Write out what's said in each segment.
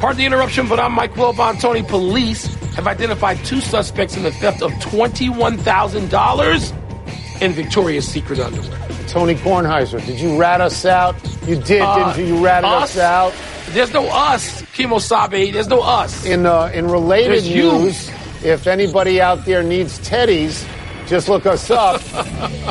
Pardon the interruption, but I'm Mike Wilbon. Tony, police have identified two suspects in the theft of $21,000 in Victoria's Secret underwear. Tony Kornheiser, did you rat us out? You did, uh, didn't you? You ratted us, us out. There's no us, Kimo Sabe. There's no us. In uh, in related There's news, you. if anybody out there needs teddies, just look us up.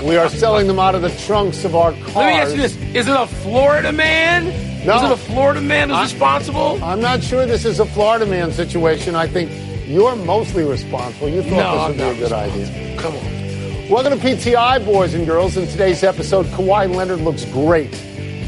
we are selling them out of the trunks of our cars. Let me ask you this: Is it a Florida man? No. Is it a Florida man who's I, responsible? I'm not sure this is a Florida man situation. I think you're mostly responsible. You thought no, this would be a good idea. Come on. Welcome to PTI, boys and girls. In today's episode, Kawhi Leonard looks great.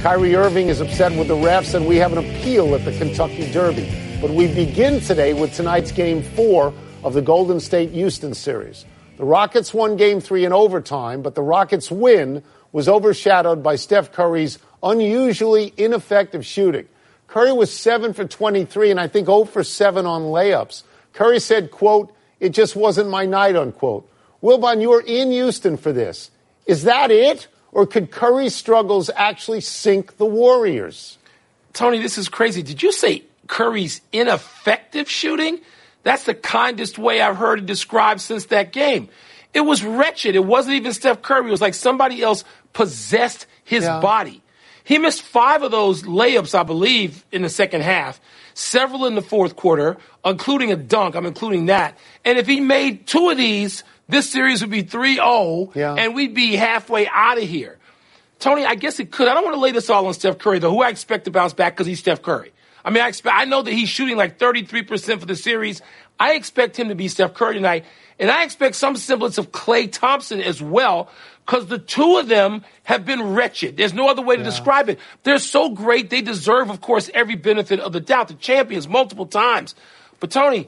Kyrie Irving is upset with the refs, and we have an appeal at the Kentucky Derby. But we begin today with tonight's game four of the Golden State Houston series. The Rockets won game three in overtime, but the Rockets' win was overshadowed by Steph Curry's unusually ineffective shooting. Curry was 7 for 23 and I think 0 for 7 on layups. Curry said, quote, it just wasn't my night, unquote. Wilbon, you are in Houston for this. Is that it? Or could Curry's struggles actually sink the Warriors? Tony, this is crazy. Did you say Curry's ineffective shooting? That's the kindest way I've heard it described since that game. It was wretched. It wasn't even Steph Curry. It was like somebody else possessed his yeah. body. He missed five of those layups, I believe, in the second half, several in the fourth quarter, including a dunk. I'm including that. And if he made two of these, this series would be 3 0, yeah. and we'd be halfway out of here. Tony, I guess it could. I don't want to lay this all on Steph Curry, though, who I expect to bounce back because he's Steph Curry. I mean, I expect, I know that he's shooting like 33% for the series. I expect him to be Steph Curry tonight. And I expect some semblance of Klay Thompson as well because the two of them have been wretched. There's no other way to yeah. describe it. They're so great. They deserve, of course, every benefit of the doubt. The champions multiple times. But Tony,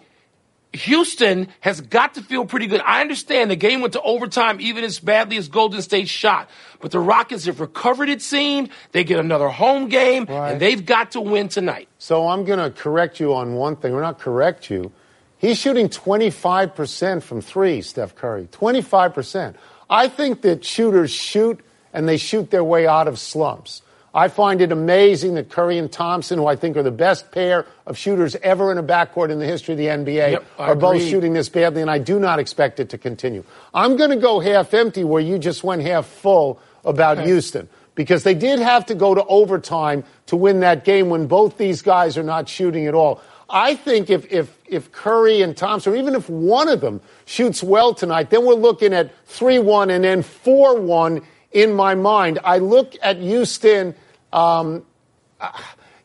Houston has got to feel pretty good. I understand the game went to overtime even as badly as Golden State shot. But the Rockets have recovered, it seemed. They get another home game, right. and they've got to win tonight. So I'm going to correct you on one thing. We're not correct you. He's shooting 25% from three, Steph Curry. 25%. I think that shooters shoot and they shoot their way out of slumps. I find it amazing that Curry and Thompson, who I think are the best pair of shooters ever in a backcourt in the history of the NBA, yep, are agree. both shooting this badly, and I do not expect it to continue. I'm going to go half empty where you just went half full about okay. Houston because they did have to go to overtime to win that game when both these guys are not shooting at all. I think if, if, if Curry and Thompson, or even if one of them shoots well tonight, then we're looking at 3 1 and then 4 1 in my mind. I look at Houston. Um,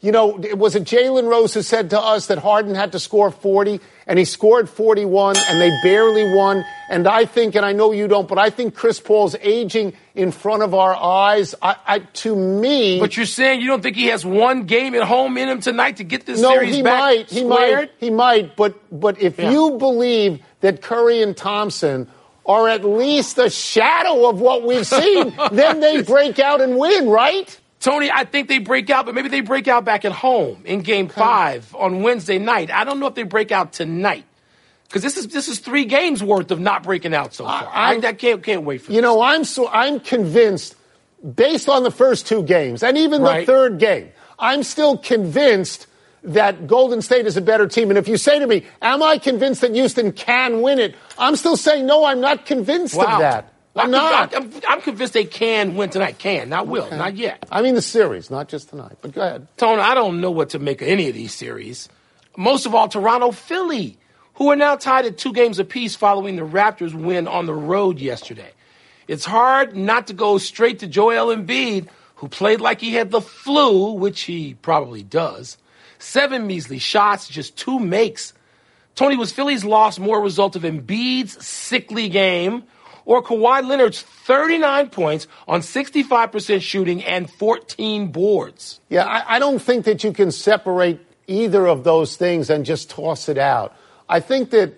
you know, it was it Jalen Rose who said to us that Harden had to score 40 and he scored 41 and they barely won. And I think, and I know you don't, but I think Chris Paul's aging in front of our eyes. I, I, to me. But you're saying you don't think he has one game at home in him tonight to get this no, series he back might. He squared? might. He might. But, but if yeah. you believe that Curry and Thompson are at least a shadow of what we've seen, then they break out and win, right? Tony, I think they break out, but maybe they break out back at home in game five on Wednesday night. I don't know if they break out tonight. Because this is this is three games worth of not breaking out so far. I, I, I can't can't wait for. You this. know, I'm so I'm convinced, based on the first two games and even right. the third game, I'm still convinced that Golden State is a better team. And if you say to me, "Am I convinced that Houston can win it?" I'm still saying no. I'm not convinced wow. of that. I'm, not. I'm, I'm, convinced they can win tonight. Can, not will, okay. not yet. I mean the series, not just tonight. But go ahead. Tone, I don't know what to make of any of these series. Most of all, Toronto, Philly, who are now tied at two games apiece following the Raptors' win on the road yesterday. It's hard not to go straight to Joel Embiid, who played like he had the flu, which he probably does. Seven measly shots, just two makes. Tony, was Philly's loss more a result of Embiid's sickly game or Kawhi Leonard's 39 points on 65% shooting and 14 boards. Yeah, I, I, don't think that you can separate either of those things and just toss it out. I think that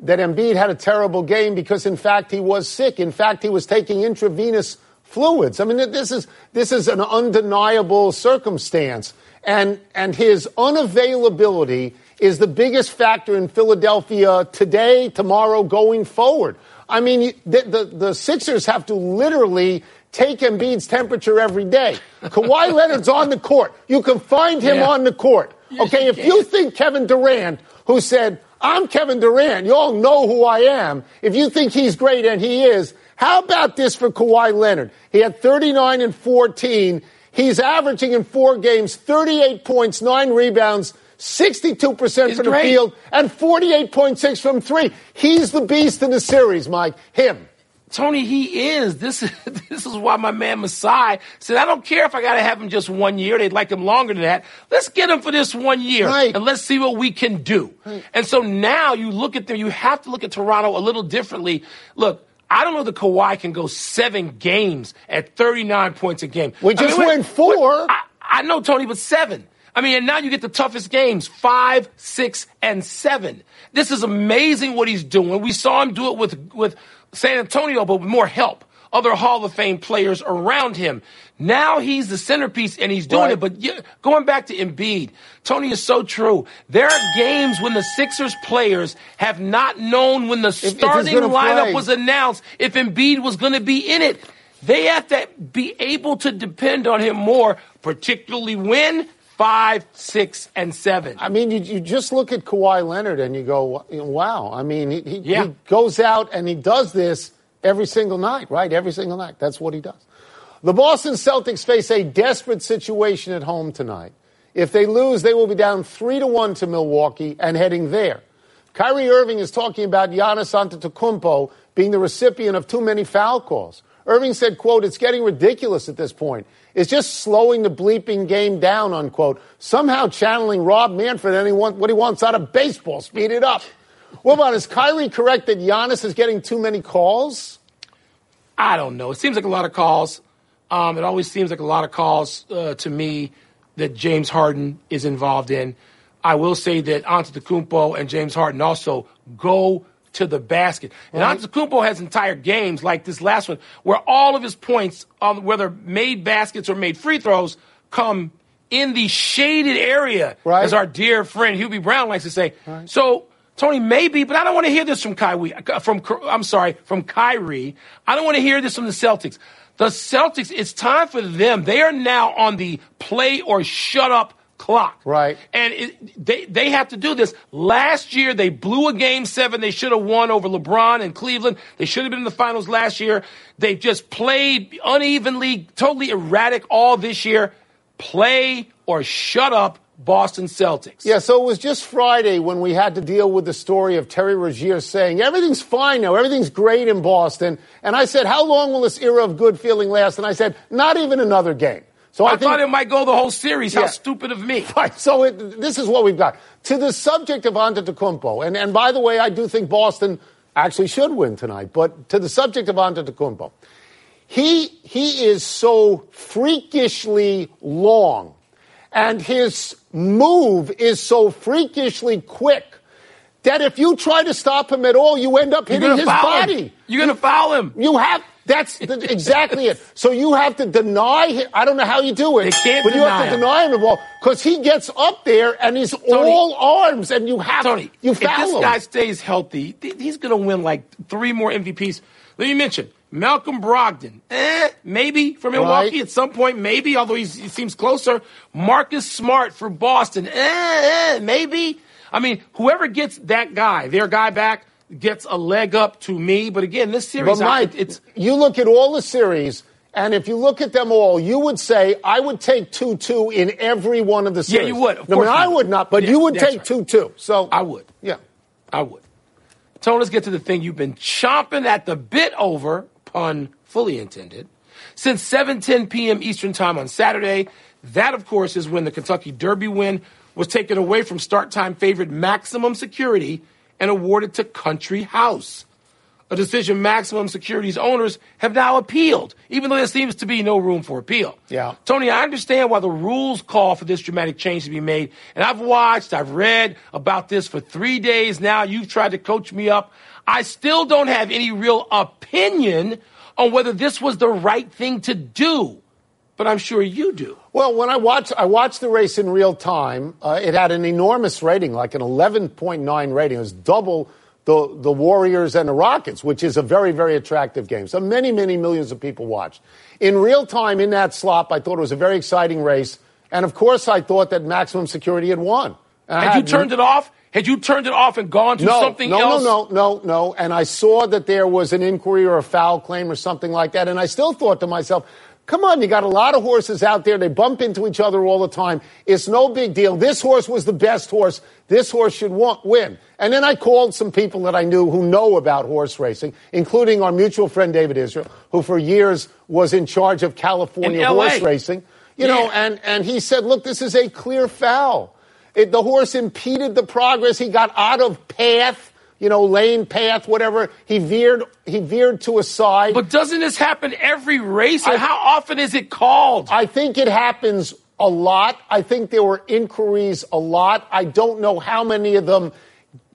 that Embiid had a terrible game because, in fact, he was sick. In fact, he was taking intravenous fluids. I mean, this is this is an undeniable circumstance, and and his unavailability is the biggest factor in Philadelphia today, tomorrow, going forward. I mean, the, the, the Sixers have to literally take Embiid's temperature every day. Kawhi Leonard's on the court. You can find him yeah. on the court. okay, if you think Kevin Durant, who said, I'm Kevin Durant, you all know who I am, if you think he's great and he is, how about this for Kawhi Leonard? He had 39 and 14. He's averaging in four games 38 points, nine rebounds, 62% from the field, and 48.6 from three. He's the beast in the series, Mike. Him. Tony, he is. This is this is why my man Masai said, I don't care if I got to have him just one year. They'd like him longer than that. Let's get him for this one year, right. and let's see what we can do. Right. And so now you look at them. You have to look at Toronto a little differently. Look, I don't know that Kawhi can go seven games at 39 points a game. We just I mean, went four. I, I know, Tony, but seven. I mean, and now you get the toughest games five, six, and seven. This is amazing what he's doing. We saw him do it with, with San Antonio, but with more help. Other Hall of Fame players around him. Now he's the centerpiece and he's doing right. it. But going back to Embiid, Tony is so true. There are games when the Sixers players have not known when the starting lineup play. was announced if Embiid was going to be in it. They have to be able to depend on him more, particularly when five, six, and seven. I mean, you, you just look at Kawhi Leonard and you go, wow. I mean, he, he, yeah. he goes out and he does this every single night, right? Every single night. That's what he does. The Boston Celtics face a desperate situation at home tonight. If they lose, they will be down three to one to Milwaukee and heading there. Kyrie Irving is talking about Giannis Antetokounmpo being the recipient of too many foul calls. Irving said, quote, it's getting ridiculous at this point It's just slowing the bleeping game down, unquote. Somehow channeling Rob Manfred and he what he wants out of baseball, speed it up. About, is Kyrie correct that Giannis is getting too many calls? I don't know. It seems like a lot of calls. Um, it always seems like a lot of calls uh, to me that James Harden is involved in. I will say that Antetokounmpo and James Harden also go to the basket. And right. Antetokounmpo has entire games like this last one where all of his points, um, whether made baskets or made free throws, come in the shaded area, right. as our dear friend Hubie Brown likes to say. Right. So. Tony, maybe, but I don't want to hear this from Kyrie. From I'm sorry, from Kyrie. I don't want to hear this from the Celtics. The Celtics. It's time for them. They are now on the play or shut up clock. Right. And it, they, they have to do this. Last year, they blew a game seven. They should have won over LeBron and Cleveland. They should have been in the finals last year. They just played unevenly, totally erratic all this year. Play or shut up. Boston Celtics. Yeah, so it was just Friday when we had to deal with the story of Terry Rozier saying everything's fine now, everything's great in Boston. And I said, How long will this era of good feeling last? And I said, Not even another game. So I, I think, thought it might go the whole series. How stupid of me. Right. So it, this is what we've got. To the subject of Antetokounmpo, and, and by the way, I do think Boston actually should win tonight, but to the subject of Antetokounmpo, he, he is so freakishly long, and his move is so freakishly quick that if you try to stop him at all, you end up hitting his body. Him. You're going to foul him. You have that's the, exactly it. So you have to deny him. I don't know how you do it. They can't but you have to him. deny him the ball because he gets up there and he's Tony, all arms, and you have Tony. You foul him. if this him. guy stays healthy, he's going to win like three more MVPs. Let me mention Malcolm Brogdon. Eh, maybe for Milwaukee right. at some point, maybe. Although he seems closer. Marcus Smart for Boston. Eh, eh, maybe. I mean, whoever gets that guy, their guy back gets a leg up to me. But again, this series, but Mike, I, it's you look at all the series. And if you look at them all, you would say I would take two two in every one of the series. Yeah, you would. Of I mean, I would not, but yeah, you would take right. two two. So I would. Yeah, I would. So let's get to the thing you've been chomping at the bit over, pun fully intended, since 7:10 p.m. Eastern Time on Saturday. That, of course, is when the Kentucky Derby win was taken away from start time favorite Maximum Security and awarded to Country House. A decision Maximum Security's owners have now appealed, even though there seems to be no room for appeal. Yeah. Tony, I understand why the rules call for this dramatic change to be made. And I've watched, I've read about this for three days now. You've tried to coach me up. I still don't have any real opinion on whether this was the right thing to do but I'm sure you do. Well, when I watched, I watched the race in real time. Uh, it had an enormous rating, like an 11.9 rating. It was double the the Warriors and the Rockets, which is a very very attractive game. So many many millions of people watched in real time in that slop. I thought it was a very exciting race, And of course, I thought that maximum security had won. And had you turned it off? Had you turned it off and gone to no, something no, else? No, no, no, no. And I saw that there was an inquiry or a foul claim or something like that. And I still thought to myself, come on, you got a lot of horses out there. They bump into each other all the time. It's no big deal. This horse was the best horse. This horse should want, win. And then I called some people that I knew who know about horse racing, including our mutual friend David Israel, who for years was in charge of California horse racing. You yeah. know, and, and he said, look, this is a clear foul. It, the horse impeded the progress. He got out of path, you know, lane path, whatever. He veered, he veered to a side. But doesn't this happen every race? And I, how often is it called? I think it happens a lot. I think there were inquiries a lot. I don't know how many of them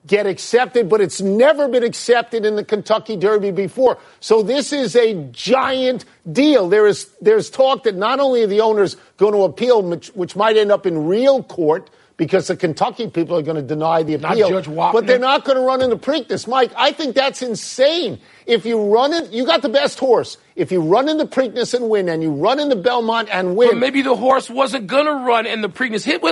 get accepted, but it's never been accepted in the Kentucky Derby before. So this is a giant deal. There is, there's talk that not only are the owners going to appeal, which, which might end up in real court, because the Kentucky people are going to deny the appeal. But they're not going to run in the Preakness. Mike, I think that's insane. If you run it, you got the best horse. If you run in the Preakness and win, and you run in the Belmont and win. But maybe the horse wasn't going to run in the Preakness. Hit. Oh,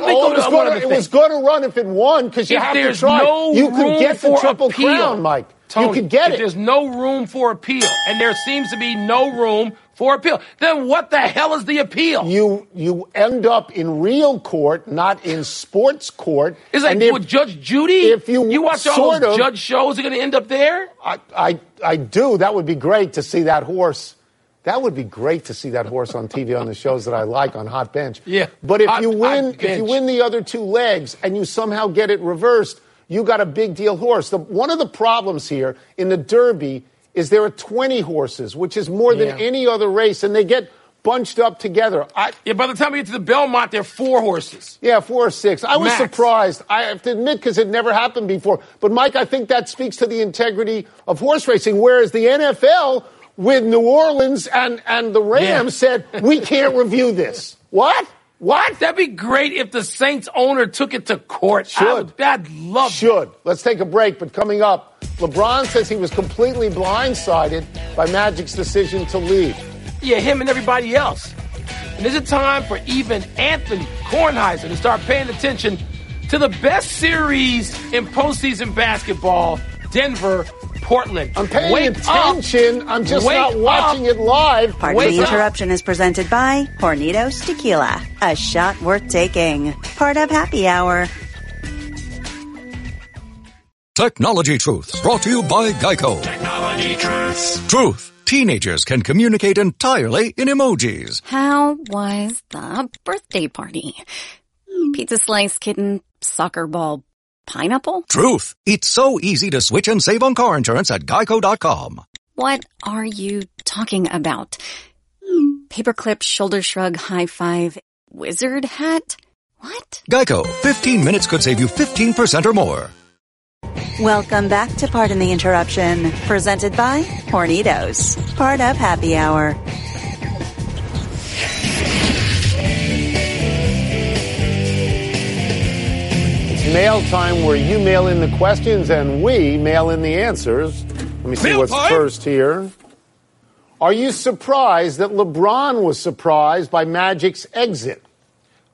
it was going to run if it won because you if have to try. No you could get the triple appeal. crown, Mike. Tony, you could get it. There's no room for appeal, and there seems to be no room for appeal. Then what the hell is the appeal? You you end up in real court, not in sports court. Is like if, with Judge Judy? If you you watch all those of, judge shows, are going to end up there. I, I I do. That would be great to see that horse. That would be great to see that horse on TV on the shows that I like on Hot Bench. Yeah. But if hot, you win, if you win the other two legs and you somehow get it reversed, you got a big deal horse. The, one of the problems here in the Derby is there are 20 horses, which is more yeah. than any other race, and they get bunched up together. I, yeah, by the time we get to the Belmont, there are four horses. Yeah, four or six. I was Max. surprised. I have to admit, because it never happened before. But, Mike, I think that speaks to the integrity of horse racing, whereas the NFL with New Orleans and, and the Rams yeah. said, we can't review this. What? What? That'd be great if the Saints owner took it to court. Should. I would, I'd love Should. Let's take a break, but coming up, LeBron says he was completely blindsided by Magic's decision to leave. Yeah, him and everybody else. And is it time for even Anthony Kornheiser to start paying attention to the best series in postseason basketball, Denver Portland. I'm paying Wake attention. Up. I'm just Wake not watching up. it live. Pardon Wake the interruption up. is presented by Hornitos Tequila, a shot worth taking. Part of Happy Hour. Technology Truths brought to you by Geico. Technology Truths. Truth. Teenagers can communicate entirely in emojis. How was the birthday party? Pizza slice, kitten, soccer ball, pineapple? Truth. It's so easy to switch and save on car insurance at geico.com. What are you talking about? Paperclip, shoulder shrug, high five, wizard hat? What? Geico. 15 minutes could save you 15% or more. Welcome back to Pardon the Interruption, presented by Hornitos, part of Happy Hour. Mail time where you mail in the questions and we mail in the answers. Let me see mail what's time. first here. Are you surprised that LeBron was surprised by Magic's exit?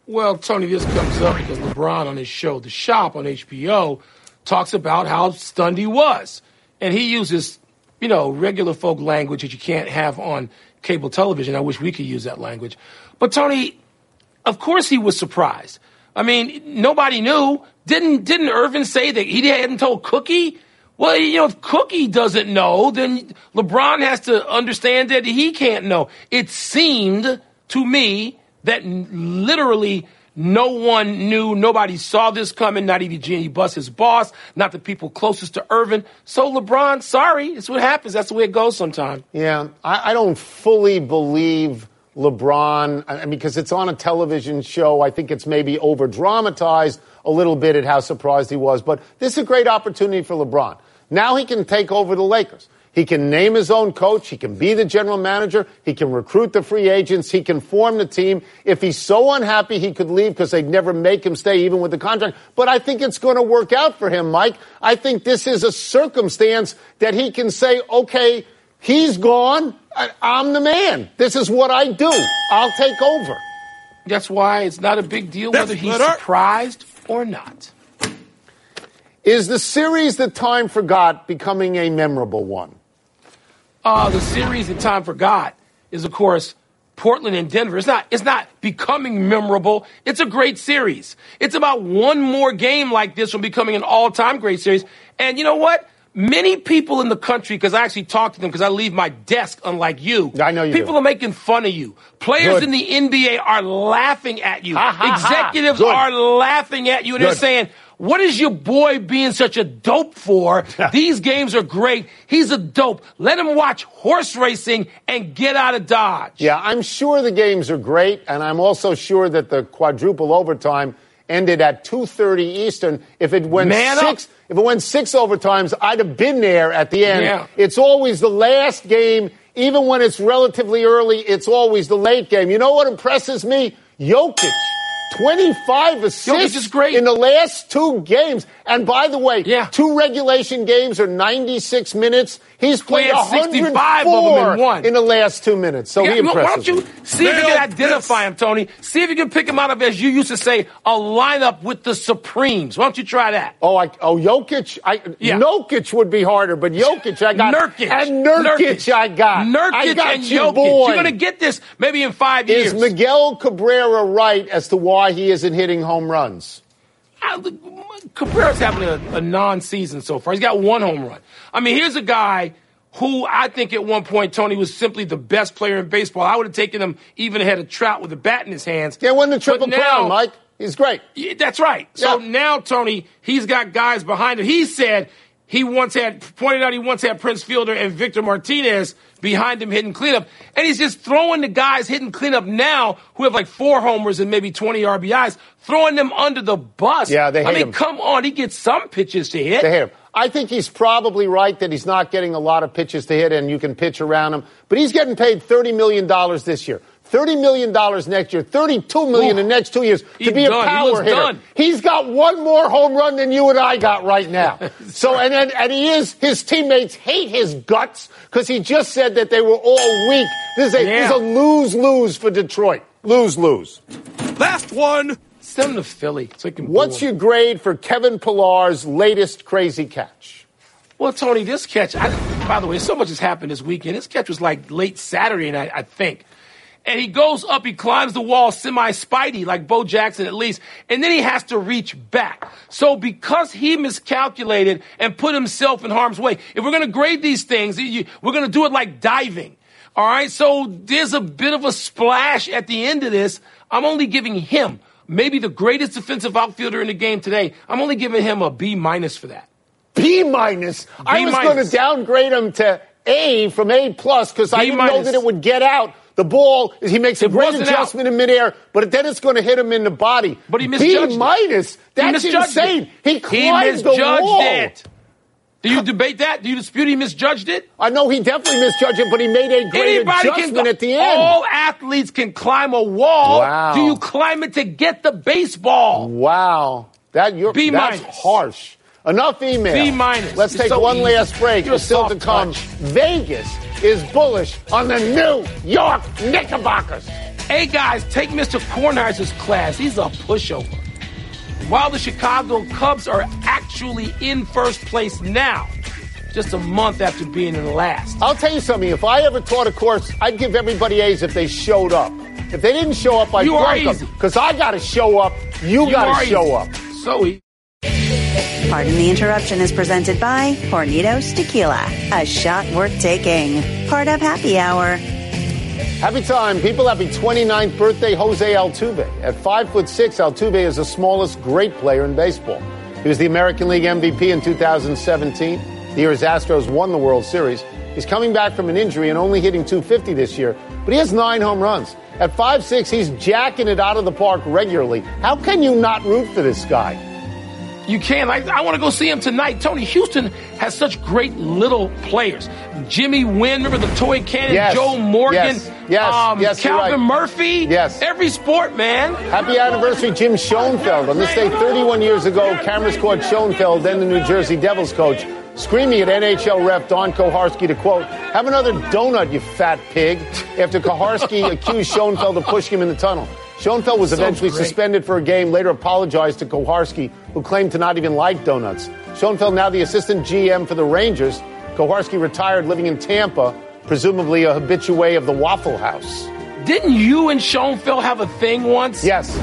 Well, Tony, this comes up because LeBron on his show, The Shop on HBO, talks about how stunned he was. And he uses, you know, regular folk language that you can't have on cable television. I wish we could use that language. But Tony, of course he was surprised. I mean, nobody knew. Didn't didn't Earvin say that he hadn't told Cookie? Well, you know, if Cookie doesn't know, then LeBron has to understand that he can't know. It seemed to me that literally no one knew, nobody saw this coming, not even Jeanie Buss, his boss, not the people closest to Earvin. So LeBron, sorry, it's what happens. That's the way it goes sometimes. Yeah, I, I don't fully believe LeBron, I mean, because it's on a television show. I think it's maybe over dramatized a little bit at how surprised he was. But this is a great opportunity for LeBron. Now he can take over the Lakers. He can name his own coach. He can be the general manager. He can recruit the free agents. He can form the team. If he's so unhappy, he could leave because they'd never make him stay even with the contract. But I think it's going to work out for him, Mike. I think this is a circumstance that he can say, okay, he's gone. I'm the man. This is what I do. I'll take over. That's why it's not a big deal That's whether he's better. surprised or not. Is the series that time forgot becoming a memorable one? Uh, the series that time forgot is, of course, Portland and Denver. It's not, it's not becoming memorable. It's a great series. It's about one more game like this from becoming an all-time great series. And you know what? Many people in the country, because I actually talk to them because I leave my desk, unlike you. I know you People do. are making fun of you. Players Good. in the NBA are laughing at you. Ha, ha, ha. Executives Good. are laughing at you, and they're saying, what is your boy being such a dope for? These games are great. He's a dope. Let him watch horse racing and get out of Dodge. Yeah, I'm sure the games are great, and I'm also sure that the quadruple overtime ended at 2:30 Eastern. If it went Man up. six, if it went six overtimes, I'd have been there at the end. Yeah. It's always the last game, even when it's relatively early. It's always the late game. You know what impresses me? Jokic. 25 assists is great. in the last two games. And by the way, Yeah. two regulation games are 96 minutes. He's played had 65 of them in one. in the last two minutes. So Yeah, he why impresses don't you see if you can identify him, Tony? See if you can pick him out of, as you used to say, a lineup with the Supremes. Why don't you try that? Oh, I, oh, Jokic. I, Yeah. Nokic would be harder, but Jokic, I got. Nurkic. And Nurkic, I got. Nurkic I got and you, Jokic. boy. You're going to get this maybe in five Is years. Miguel Cabrera right as to why he isn't hitting home runs? I- Cabrera's having a, a non-season so far. He's got one home run. I mean, here's a guy who I think at one point Tony was simply the best player in baseball. I would have taken him even ahead of Trout with a bat in his hands. Yeah, won the triple now- crown, Mike. He's great. Yeah, that's right. So Yeah. now, Tony, he's got guys behind him. He said he once had pointed out he once had Prince Fielder and Victor Martinez behind him hitting cleanup, and he's just throwing the guys hitting cleanup now who have like four homers and maybe 20 RBIs, throwing them under the bus. Yeah, they I mean, him. come on, he gets some pitches to hit. to hit him. I think he's probably right that he's not getting a lot of pitches to hit and you can pitch around him. But he's getting paid $30 million this year. $30 million next year, $32 million Ooh. in the next two years to He's be a done. He power looks hitter. done. He's got one more home run than you and I got right now. so, and, and, and he is, his teammates hate his guts because he just said that they were all weak. This is a, Yeah. a lose-lose for Detroit. Lose-lose. Last one. Send him to Philly so he can. What's boo your grade for Kevin Pillar's latest crazy catch? Well, Tony, this catch, I, by the way, so much has happened this weekend. This catch was like late Saturday night, I think. And he goes up, he climbs the wall semi spidey, like Bo Jackson at least, and then he has to reach back. So because he miscalculated and put himself in harm's way, if we're going to grade these things, we're going to do it like diving. All right. So there's a bit of a splash at the end of this. I'm only giving him maybe the greatest defensive outfielder in the game today. I'm only giving him a B minus for that. B minus. I was going to downgrade him to A from A plus because I didn't know that it would get out. The ball, he makes a It great adjustment in midair, but then it's going to hit him in the body. But he misjudged B it. minus. That's misjudged insane. it. He climbed the misjudged wall. it. Do you debate that? Do you dispute he misjudged it? I know he definitely misjudged it, but he made a great Anybody adjustment can. at the end. All athletes can climb a wall. Wow. Do you climb it to get the baseball? Wow, that you're B that's minus. harsh. Enough email. B minus. Let's It's take so one easy. last break. You're still to come. Vegas is bullish on the New York Knickerbockers. Hey guys, take Mr. Kornheiser's class. He's a pushover. While the Chicago Cubs are actually in first place now, just a month after being in last. I'll tell you something. If I ever taught a course, I'd give everybody A's if they showed up. If they didn't show up, I'd You them. Because I got to show up. You, You got to show easy. up. So easy. Pardon the interruption is presented by Hornitos Tequila, a shot worth taking. Part of Happy Hour. Happy time, people. Happy 29th birthday, Jose Altuve. At five foot six, Altuve is the smallest great player in baseball. He was the American League MVP in 2017. The year his Astros won the World Series. He's coming back from an injury and only hitting 250 this year, but he has nine home runs. At five six, he's jacking it out of the park regularly. How can you not root for this guy? You can. I, I want to go see him tonight. Tony Houston has such great little players. Jimmy Wynn, remember the toy cannon? Yes. Joe Morgan. Yes. Yes. Um, Yes, Calvin right. Murphy. Yes. Every sport, man. Happy anniversary, Jim Schoenfeld. On this day, 31 years ago, cameras caught Schoenfeld, then the New Jersey Devils coach, screaming at NHL ref Don Koharski to quote, have another donut, you fat pig, after Koharski accused Schoenfeld of pushing him in the tunnel. Schoenfeld was So eventually great. suspended for a game, later apologized to Koharski, who claimed to not even like donuts. Schoenfeld, now the assistant GM for the Rangers. Koharski retired living in Tampa, presumably a habitué of the Waffle House. Didn't you and Schoenfeld have a thing once? Yes,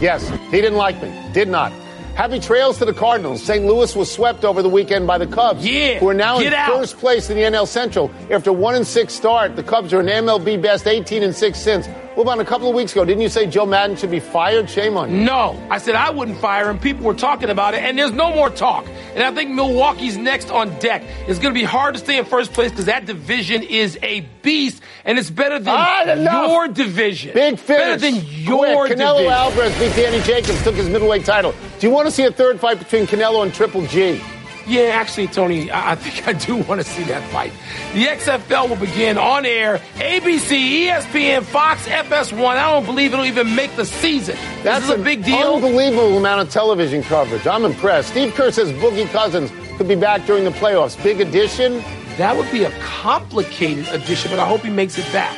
yes, he didn't like me. Did not. Happy trails to the Cardinals. St. Louis was swept over the weekend by the Cubs, Yeah, who are now in out. first place in the NL Central. After a one and six start, the Cubs are an MLB best 18 and six since. What about a couple of weeks ago? Didn't you say Joe Maddon should be fired? Shame on you. No, I said I wouldn't fire him. People were talking about it, and there's no more talk. And I think Milwaukee's next on deck. It's going to be hard to stay in first place because that division is a beast, and it's better than Ah, your division. Big finish. Better than your Quick, Canelo division. Alvarez beat Danny Jacobs, took his middleweight title. Do you want to see a third fight between Canelo and Triple G? Yeah, actually, Tony, I I think I do want to see that fight. The XFL will begin on air, ABC, ESPN, Fox, FS1. I don't believe it'll even make the season. That's this is a big deal. Unbelievable amount of television coverage. I'm impressed. Steve Kerr says Boogie Cousins could be back during the playoffs. Big addition. That would be a complicated addition, but I hope he makes it back.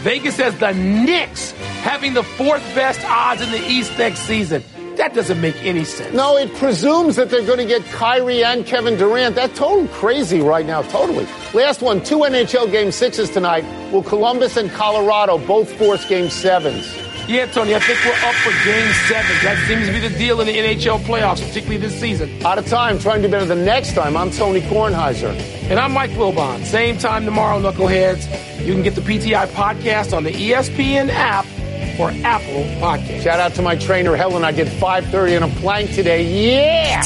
Vegas has the Knicks having the fourth best odds in the East next season. That doesn't make any sense. No, it presumes that they're going to get Kyrie and Kevin Durant. That's total crazy right now, totally. Last one, two NHL game sixes tonight. Will Columbus and Colorado both force game sevens? Yeah, Tony, I think we're up for game seven. That seems to be the deal in the NHL playoffs, particularly this season. Out of time, trying to do better the next time. I'm Tony Kornheiser. And I'm Mike Wilbon. Same time tomorrow, Knuckleheads. You can get the PTI podcast on the ESPN app or Apple Podcast. Shout out to my trainer, Helen. I did 5.30 on a plank today. Yeah!